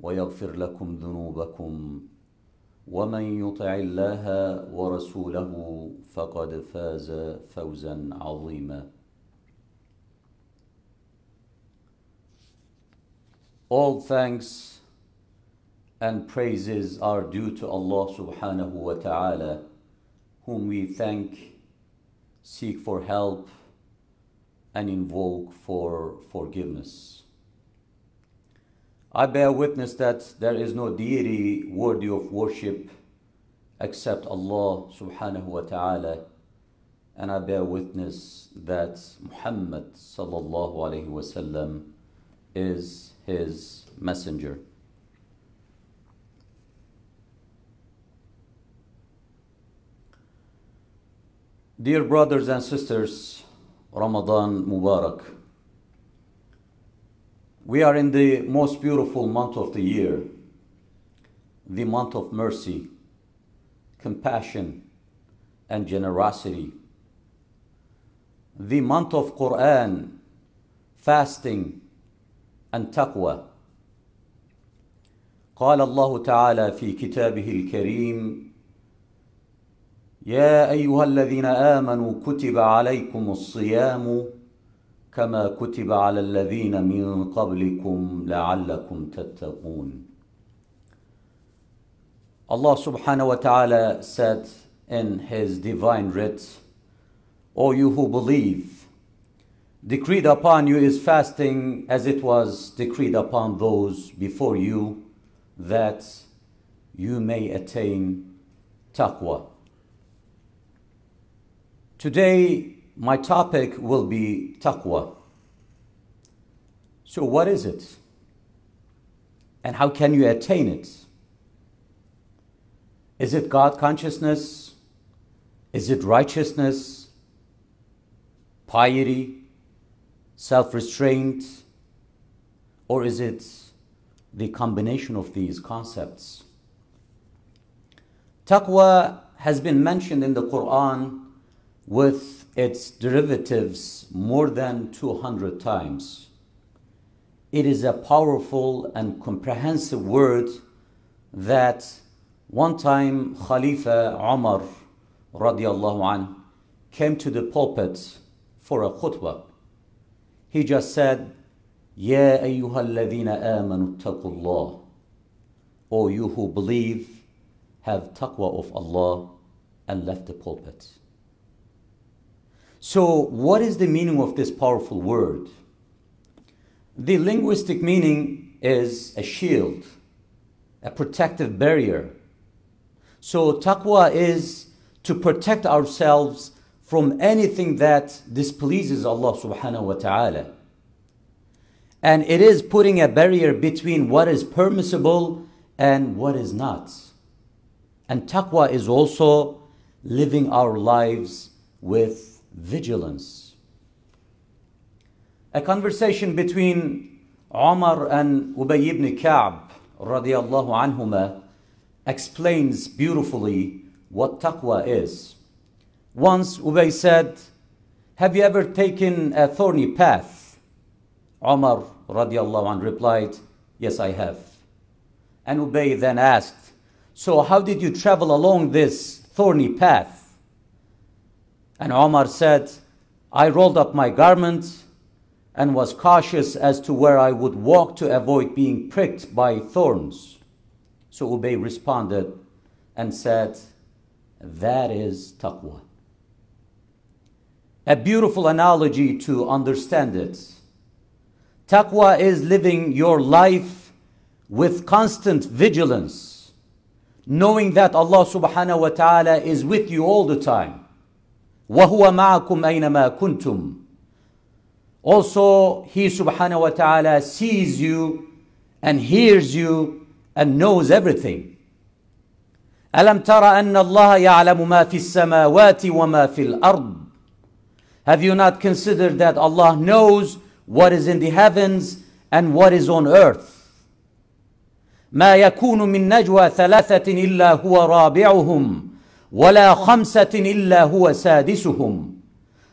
ويغفر لكم ذنوبكم ومن يطع الله ورسوله فقد فاز فوزا عظيما All thanks and praises are due to Allah subhanahu wa ta'ala, whom we thank, seek for help, and invoke for forgiveness. I bear witness that there is no deity worthy of worship except Allah subhanahu wa ta'ala, and I bear witness that Muhammad sallallahu alayhi wa sallam is his messenger. Dear brothers and sisters, Ramadan Mubarak. We are in the most beautiful month of the year, the month of mercy, compassion, and generosity, the month of Quran, fasting, and taqwa. قال الله تعالى في كتابه الكريم يا ايها الذين امنوا كتب عليكم الصيام كما كتب على الذين من قبلكم لعلكم تتقون Allah subhanahu wa ta'ala said in his divine writ O you who believe decreed upon you is fasting as it was decreed upon those before you that you may attain taqwa. Today, my topic will be taqwa. So, what is it? And how can you attain it? Is it God consciousness? Is it righteousness? Piety? Self restraint? Or is it the combination of these concepts? Taqwa has been mentioned in the Quran with its derivatives more than 200 times. It is a powerful and comprehensive word that one time Khalifa Umar radiallahu an came to the pulpit for a khutbah. He just said, Ya ayyuha amanu taqullah. O you who believe, have taqwa of Allah and left the pulpit. So, what is the meaning of this powerful word? The linguistic meaning is a shield, a protective barrier. So, taqwa is to protect ourselves from anything that displeases Allah subhanahu wa ta'ala. And it is putting a barrier between what is permissible and what is not. And taqwa is also living our lives with vigilance. A conversation between Umar and Ubay ibn Ka'b radiallahu anhuma explains beautifully what taqwa is. Once Ubay said, Have you ever taken a thorny path? Umar radiallahu anh replied, Yes, I have. And Ubay then asked, So how did you travel along this thorny path? And Omar said, I rolled up my garments and was cautious as to where I would walk to avoid being pricked by thorns. So Ubay responded and said, That is taqwa. A beautiful analogy to understand it. Taqwa is living your life with constant vigilance, knowing that Allah subhanahu wa ta'ala is with you all the time. وَهُوَ مَعَكُمْ أَيْنَمَا كُنْتُمْ Also, He subhanahu wa ta'ala sees you and hears you and knows everything. ألم تر أن الله يعلم ما في السماوات وما في الأرض Have you not considered that Allah knows what is in the heavens and what is on earth? ما يكون من نجوى ثلاثة إلا هو رابعهم ولا خمسة إلا هو سادسهم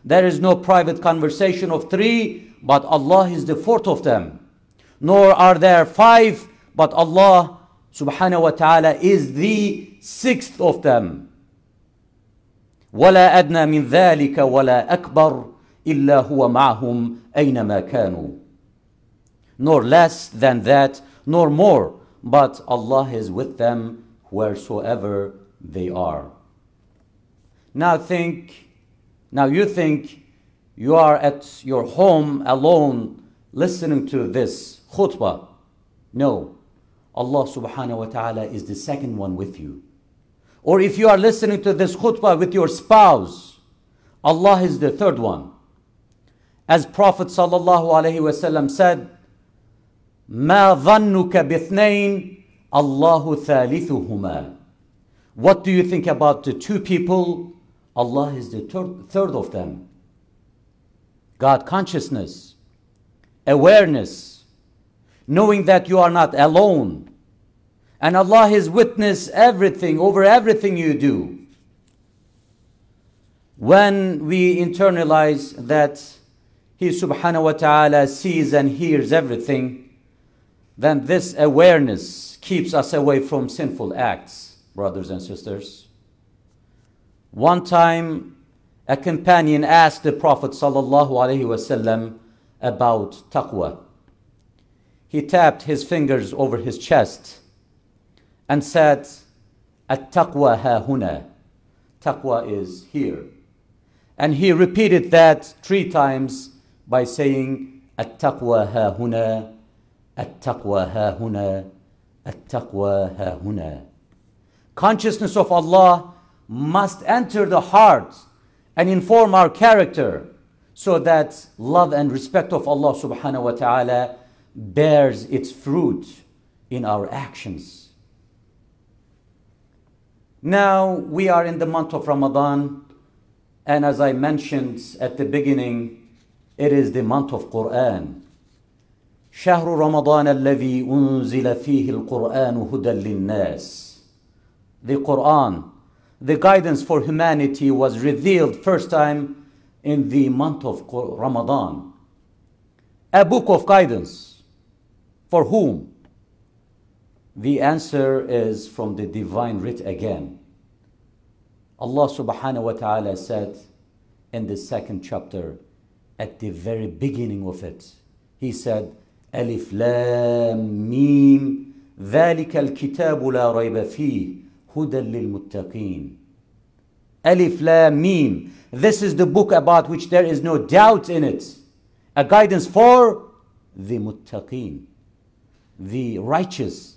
There is no private conversation of three, but Allah is the fourth of them. Nor are there five, but Allah subhanahu wa ta'ala is the sixth of them. ولا أدنى من ذلك ولا أكبر إلا هو معهم أينما كانوا. Nor less than that, nor more, but Allah is with them wheresoever they are. Now think, now you think you are at your home alone listening to this khutbah. No, Allah subhanahu wa ta'ala is the second one with you. Or if you are listening to this khutbah with your spouse, Allah is the third one. As Prophet sallallahu alaihi wasallam said, ما ظنك باثنين الله ثالثهما What do you think about the two people? Allah is the third, third of them. God consciousness, awareness, knowing that you are not alone. And Allah is witness everything, over everything you do. When we internalize that He subhanahu wa ta'ala sees and hears everything, then this awareness keeps us away from sinful acts, brothers and sisters. One time, a companion asked the Prophet wasallam about taqwa. He tapped his fingers over his chest and said, At-taqwa ha huna. Taqwa is here. And he repeated that three times by saying, At-taqwa ha huna, At-taqwa ha huna, At-taqwa ha huna. Consciousness of Allah must enter the heart and inform our character so that love and respect of Allah subhanahu wa ta'ala bears its fruit in our actions. Now we are in the month of Ramadan, and as I mentioned at the beginning, it is the month of Quran. شهر رمضان الذي أنزل فيه القرآن هدى للناس. The Quran, the guidance for humanity was revealed first time in the month of Ramadan. A book of guidance. For whom? The answer is from the divine writ again. Allah subhanahu wa ta'ala said in the second chapter, at the very beginning of it, He said, Alif Lam Mim, ذلك الكتاب لا ريب فيه هدى للمتقين. Alif Lam Mim. This is the book about which there is no doubt in it. A guidance for the muttaqeen, the righteous,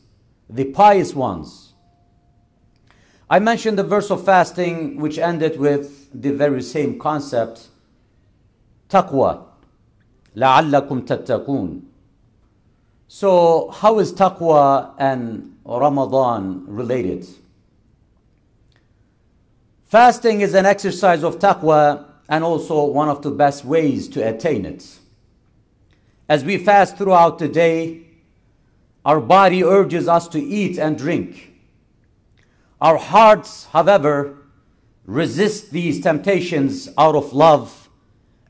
the pious ones. I mentioned the verse of fasting which ended with the very same concept taqwa. لعلكم تتقون. So, how is taqwa and Ramadan related? Fasting is an exercise of taqwa and also one of the best ways to attain it. As we fast throughout the day, our body urges us to eat and drink. Our hearts, however, resist these temptations out of love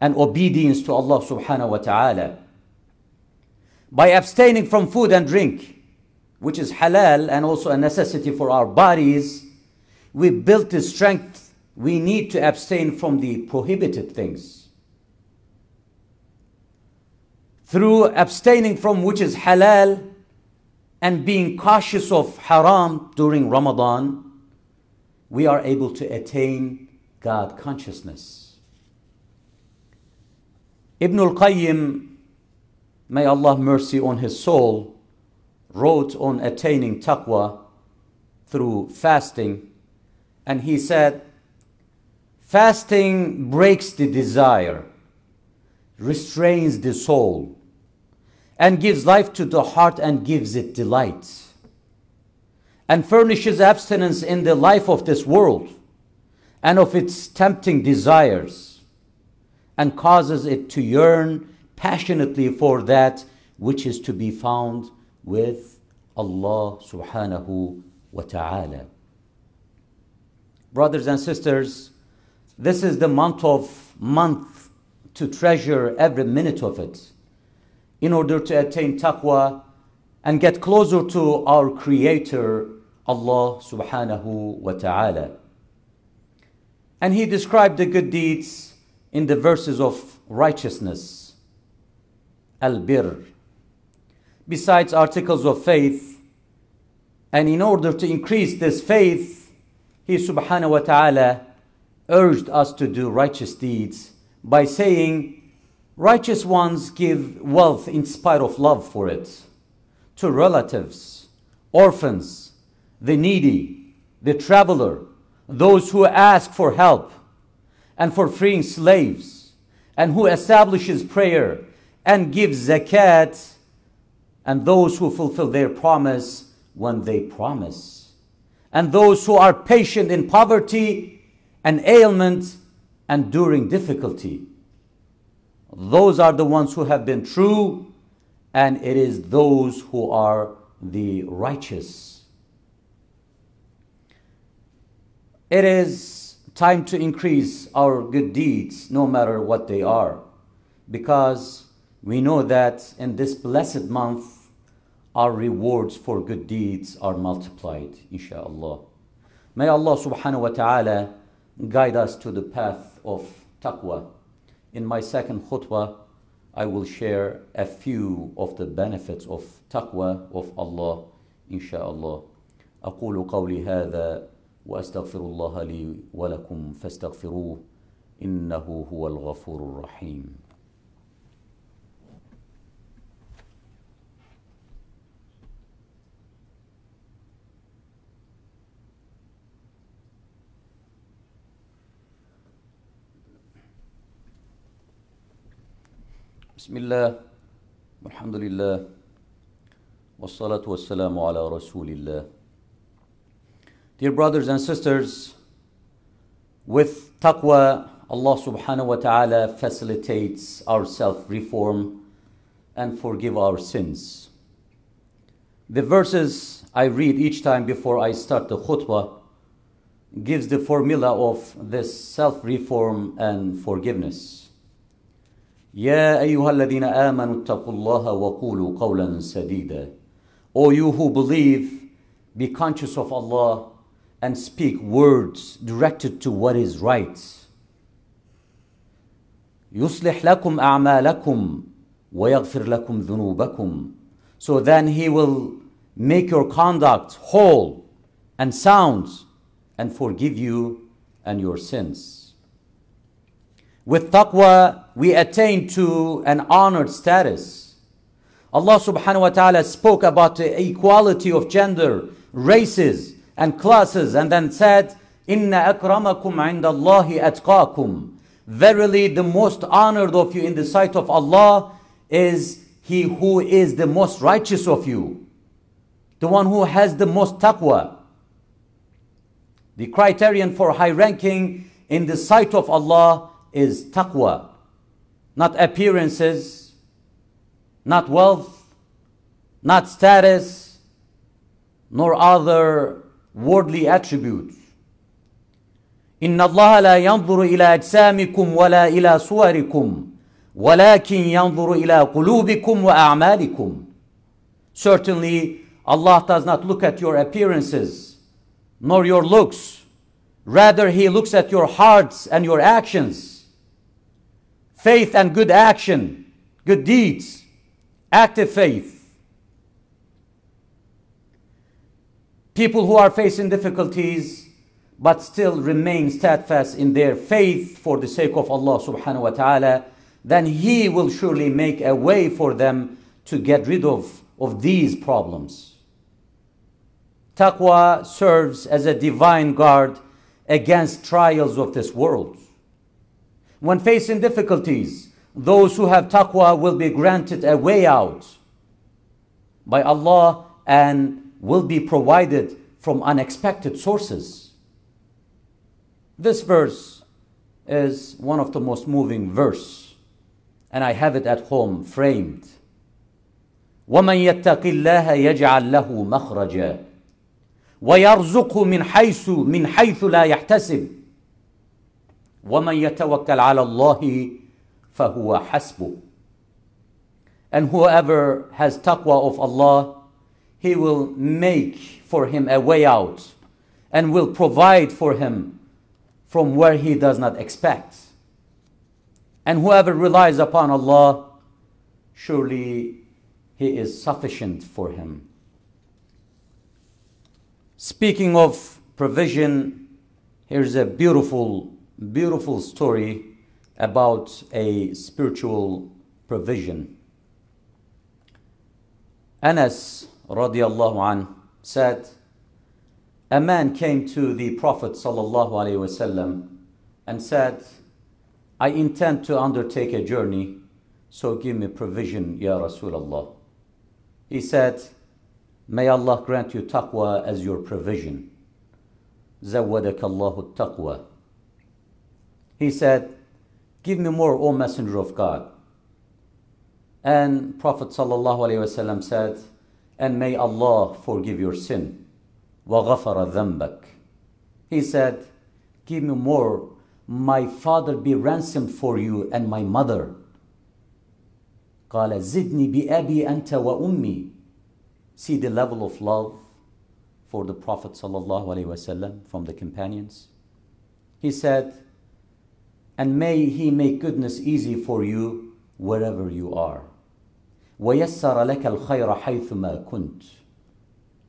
and obedience to Allah subhanahu wa ta'ala. By abstaining from food and drink, which is halal and also a necessity for our bodies, we built the strength we need to abstain from the prohibited things. Through abstaining from which is halal, and being cautious of haram during Ramadan, we are able to attain God consciousness. Ibn al Qayyim, may Allah mercy on his soul, wrote on attaining taqwa through fasting, and he said, Fasting breaks the desire, restrains the soul, and gives life to the heart and gives it delight, and furnishes abstinence in the life of this world and of its tempting desires, and causes it to yearn passionately for that which is to be found with Allah subhanahu wa ta'ala. Brothers and sisters, this is the month of month to treasure every minute of it in order to attain taqwa and get closer to our creator Allah subhanahu wa ta'ala. And he described the good deeds in the verses of righteousness, al-bir. Besides articles of faith, and in order to increase this faith, he subhanahu wa ta'ala urged us to do righteous deeds by saying, Righteous ones give wealth in spite of love for it to relatives, orphans, the needy, the traveler, those who ask for help, and for freeing slaves, and who establishes prayer and gives zakat, and those who fulfill their promise when they promise, and those who are patient in poverty and ailment and during difficulty. Those are the ones who have been true, and it is those who are the righteous. It is time to increase our good deeds, no matter what they are, because we know that in this blessed month, our rewards for good deeds are multiplied, inshallah. May Allah subhanahu wa ta'ala guide us to the path of taqwa. In my second khutbah, I will share a few of the benefits of taqwa of Allah, inshallah. أقول قولي هذا وأستغفر الله لي ولكم فاستغفروه إنه هو الغفور الرحيم بسم الله والحمد لله والصلاة والسلام على رسول الله Dear brothers and sisters, with taqwa, Allah subhanahu wa ta'ala facilitates our self-reform and forgive our sins. The verses I read each time before I start the khutbah gives the formula of this self-reform and forgiveness. يا أيها الذين آمنوا اتقوا الله وقولوا قولا سديدا O you who believe, be conscious of Allah and speak words directed to what is right. يصلح لكم أعمالكم ويغفر لكم ذنوبكم So then He will make your conduct whole and sound and forgive you and your sins. With taqwa, we attain to an honored status. Allah subhanahu wa ta'ala spoke about the equality of gender, races, and classes, and then said, Inna akramakum indallahi atqakum. Verily, the most honored of you in the sight of Allah is he who is the most righteous of you, the one who has the most taqwa. The criterion for high ranking in the sight of Allah is taqwa, not appearances, not wealth, not status, nor other worldly attributes. إن الله لا ينظر إلى أجسامكم ولا إلى صوركم ولكن ينظر إلى قلوبكم وأعمالكم. Certainly, Allah does not look at your appearances nor your looks. Rather, He looks at your hearts and your actions faith and good action, good deeds, active faith. people who are facing difficulties but still remain steadfast in their faith for the sake of Allah subhanahu wa ta'ala, then He will surely make a way for them to get rid of, of these problems. Taqwa serves as a divine guard against trials of this world. When facing difficulties, those who have taqwa will be granted a way out by Allah and will be provided from unexpected sources. This verse is one of the most moving verse and I have it at home framed. ومن يتق الله يجعل له مخرجا ويرزقه من حيث من حيث لا يحتسب ومن يتوكل على الله فهو حسبه and whoever has taqwa of Allah he will make for him a way out and will provide for him from where he does not expect and whoever relies upon Allah surely he is sufficient for him speaking of provision here's a beautiful beautiful story about a spiritual provision. Anas radiallahu an said, a man came to the Prophet sallallahu alaihi wasallam and said, I intend to undertake a journey, so give me provision, Ya Rasulullah. He said, May Allah grant you taqwa as your provision. زودك الله التقوى he said, Give me more, O Messenger of God. And Prophet ﷺ said, And may Allah forgive your sin. وَغَفَرَ ذَنْبَكَ He said, Give me more, my father be ransomed for you and my mother. قال زدني بأبي أنت وأمي See the level of love for the Prophet ﷺ from the companions. He said, and may He make goodness easy for you wherever you are. وَيَسَّرَ لَكَ الْخَيْرَ حَيْثُمَا كُنْتَ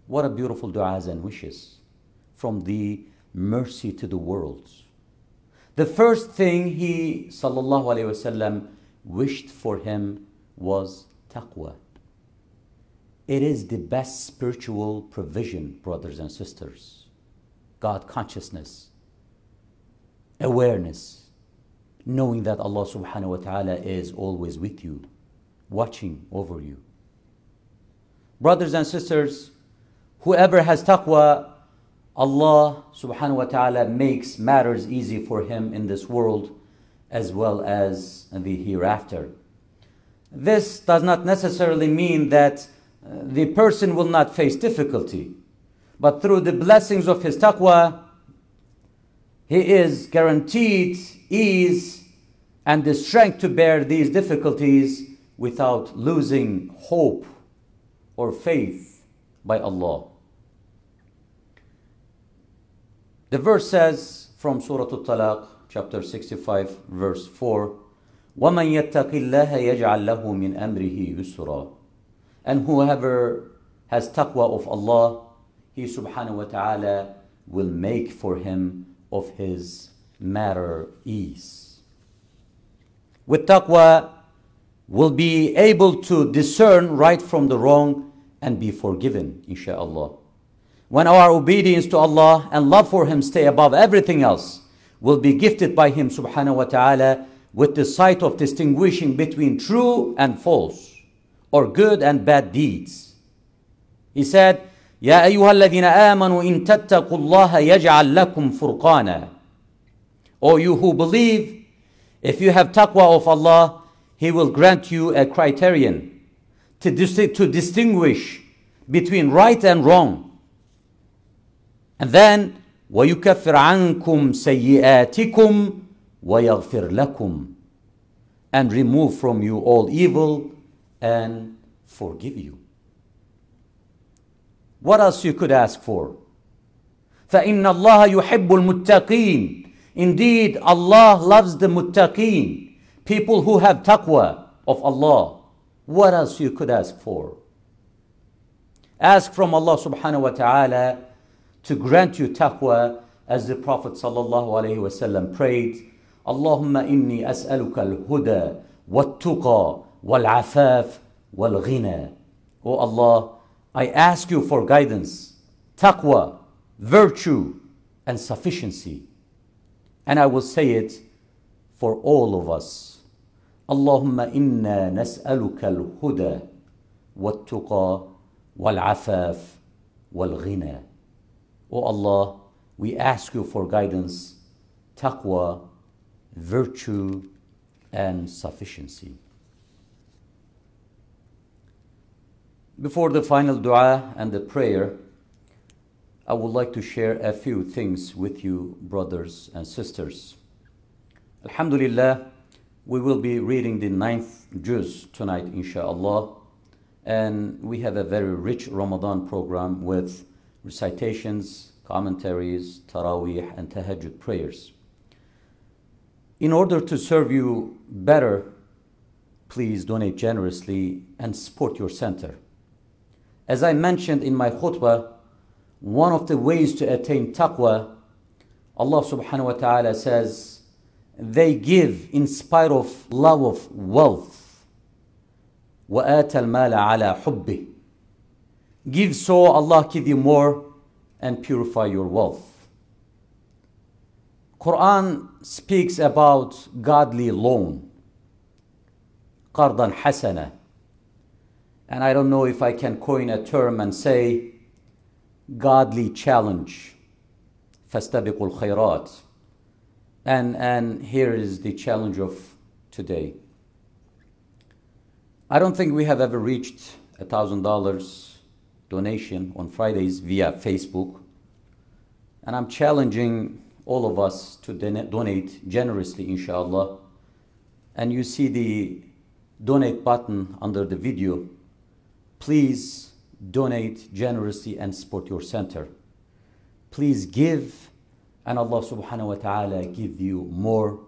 What a beautiful du'as and wishes from the mercy to the world. The first thing he sallallahu alayhi wasallam wished for him was taqwa. It is the best spiritual provision, brothers and sisters. God consciousness, awareness, knowing that Allah subhanahu wa ta'ala is always with you, watching over you. Brothers and sisters, whoever has taqwa, Allah subhanahu wa ta'ala makes matters easy for him in this world as well as the hereafter. This does not necessarily mean that uh, the person will not face difficulty, but through the blessings of his taqwa, he is guaranteed ease and the strength to bear these difficulties without losing hope or faith by Allah. The verse says from Surah Al-Talaq, chapter 65, verse 4, وَمَنْ يَتَّقِ اللَّهَ يَجْعَلْ لَهُ مِنْ أَمْرِهِ يُسْرًا And whoever has taqwa of Allah, He subhanahu wa ta'ala will make for him of his matter ease. With taqwa, will be able to discern right from the wrong and be forgiven, inshaAllah. When our obedience to Allah and love for Him stay above everything else, will be gifted by Him subhanahu wa ta'ala with the sight of distinguishing between true and false, or good and bad deeds. He said, يا أيها الذين آمنوا إن تتقوا الله يجعل لكم فرقانا O you who believe, if you have taqwa of Allah, He will grant you a criterion to, dis- to distinguish between right and wrong. And then, وَيُكَفِّرْ عَنْكُمْ سَيِّئَاتِكُمْ وَيَغْفِرْ لَكُمْ And remove from you all evil and forgive you. What else you could ask for? فَإِنَّ اللَّهَ يُحِبُّ الْمُتَّقِينَ Indeed, Allah loves the muttaqeen, people who have taqwa of Allah. What else you could ask for? Ask from Allah subhanahu wa ta'ala to grant you taqwa as the Prophet ﷺ prayed, Allahumma inni as'aluka al-huda wat-tuqa wal-afaf wal-ghina. O Allah, I ask you for guidance, taqwa, virtue, and sufficiency. And I will say it for all of us. Allahumma inna nas'aluka al-huda wat-tuqa wal-afaf wal-ghina. O Allah, we ask you for guidance, taqwa, virtue, and sufficiency. Before the final dua and the prayer, I would like to share a few things with you, brothers and sisters. Alhamdulillah, we will be reading the ninth juz tonight, inshallah, and we have a very rich Ramadan program with recitations, commentaries, taraweeh, and tahajjud prayers. In order to serve you better, please donate generously and support your center. As I mentioned in my khutbah, one of the ways to attain taqwa, Allah subhanahu wa ta'ala says, they give in spite of love of wealth. وَآتَ الْمَالَ عَلَى حُبِّهِ Give so Allah give you more and purify your wealth. Quran speaks about godly loan. قَرْضًا حَسَنًا And I don't know if I can coin a term and say godly challenge. فَاسْتَبِقُوا الْخَيْرَاتِ and, and here is the challenge of today. I don't think we have ever reached a thousand dollars donation on Fridays via Facebook. And I'm challenging all of us to don- donate generously, inshallah. And you see the donate button under the video. Please donate generously and support your center. Please give, and Allah subhanahu wa ta'ala give you more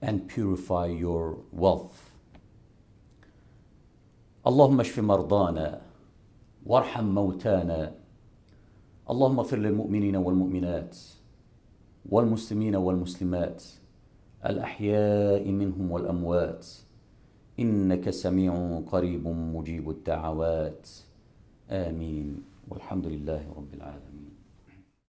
and purify your wealth. اللهم اشف مرضانا وارحم موتانا اللهم اغفر للمؤمنين والمؤمنات والمسلمين والمسلمات الاحياء منهم والاموات إنك سميع قريب مجيب الدعوات. آمين. والحمد لله رب العالمين.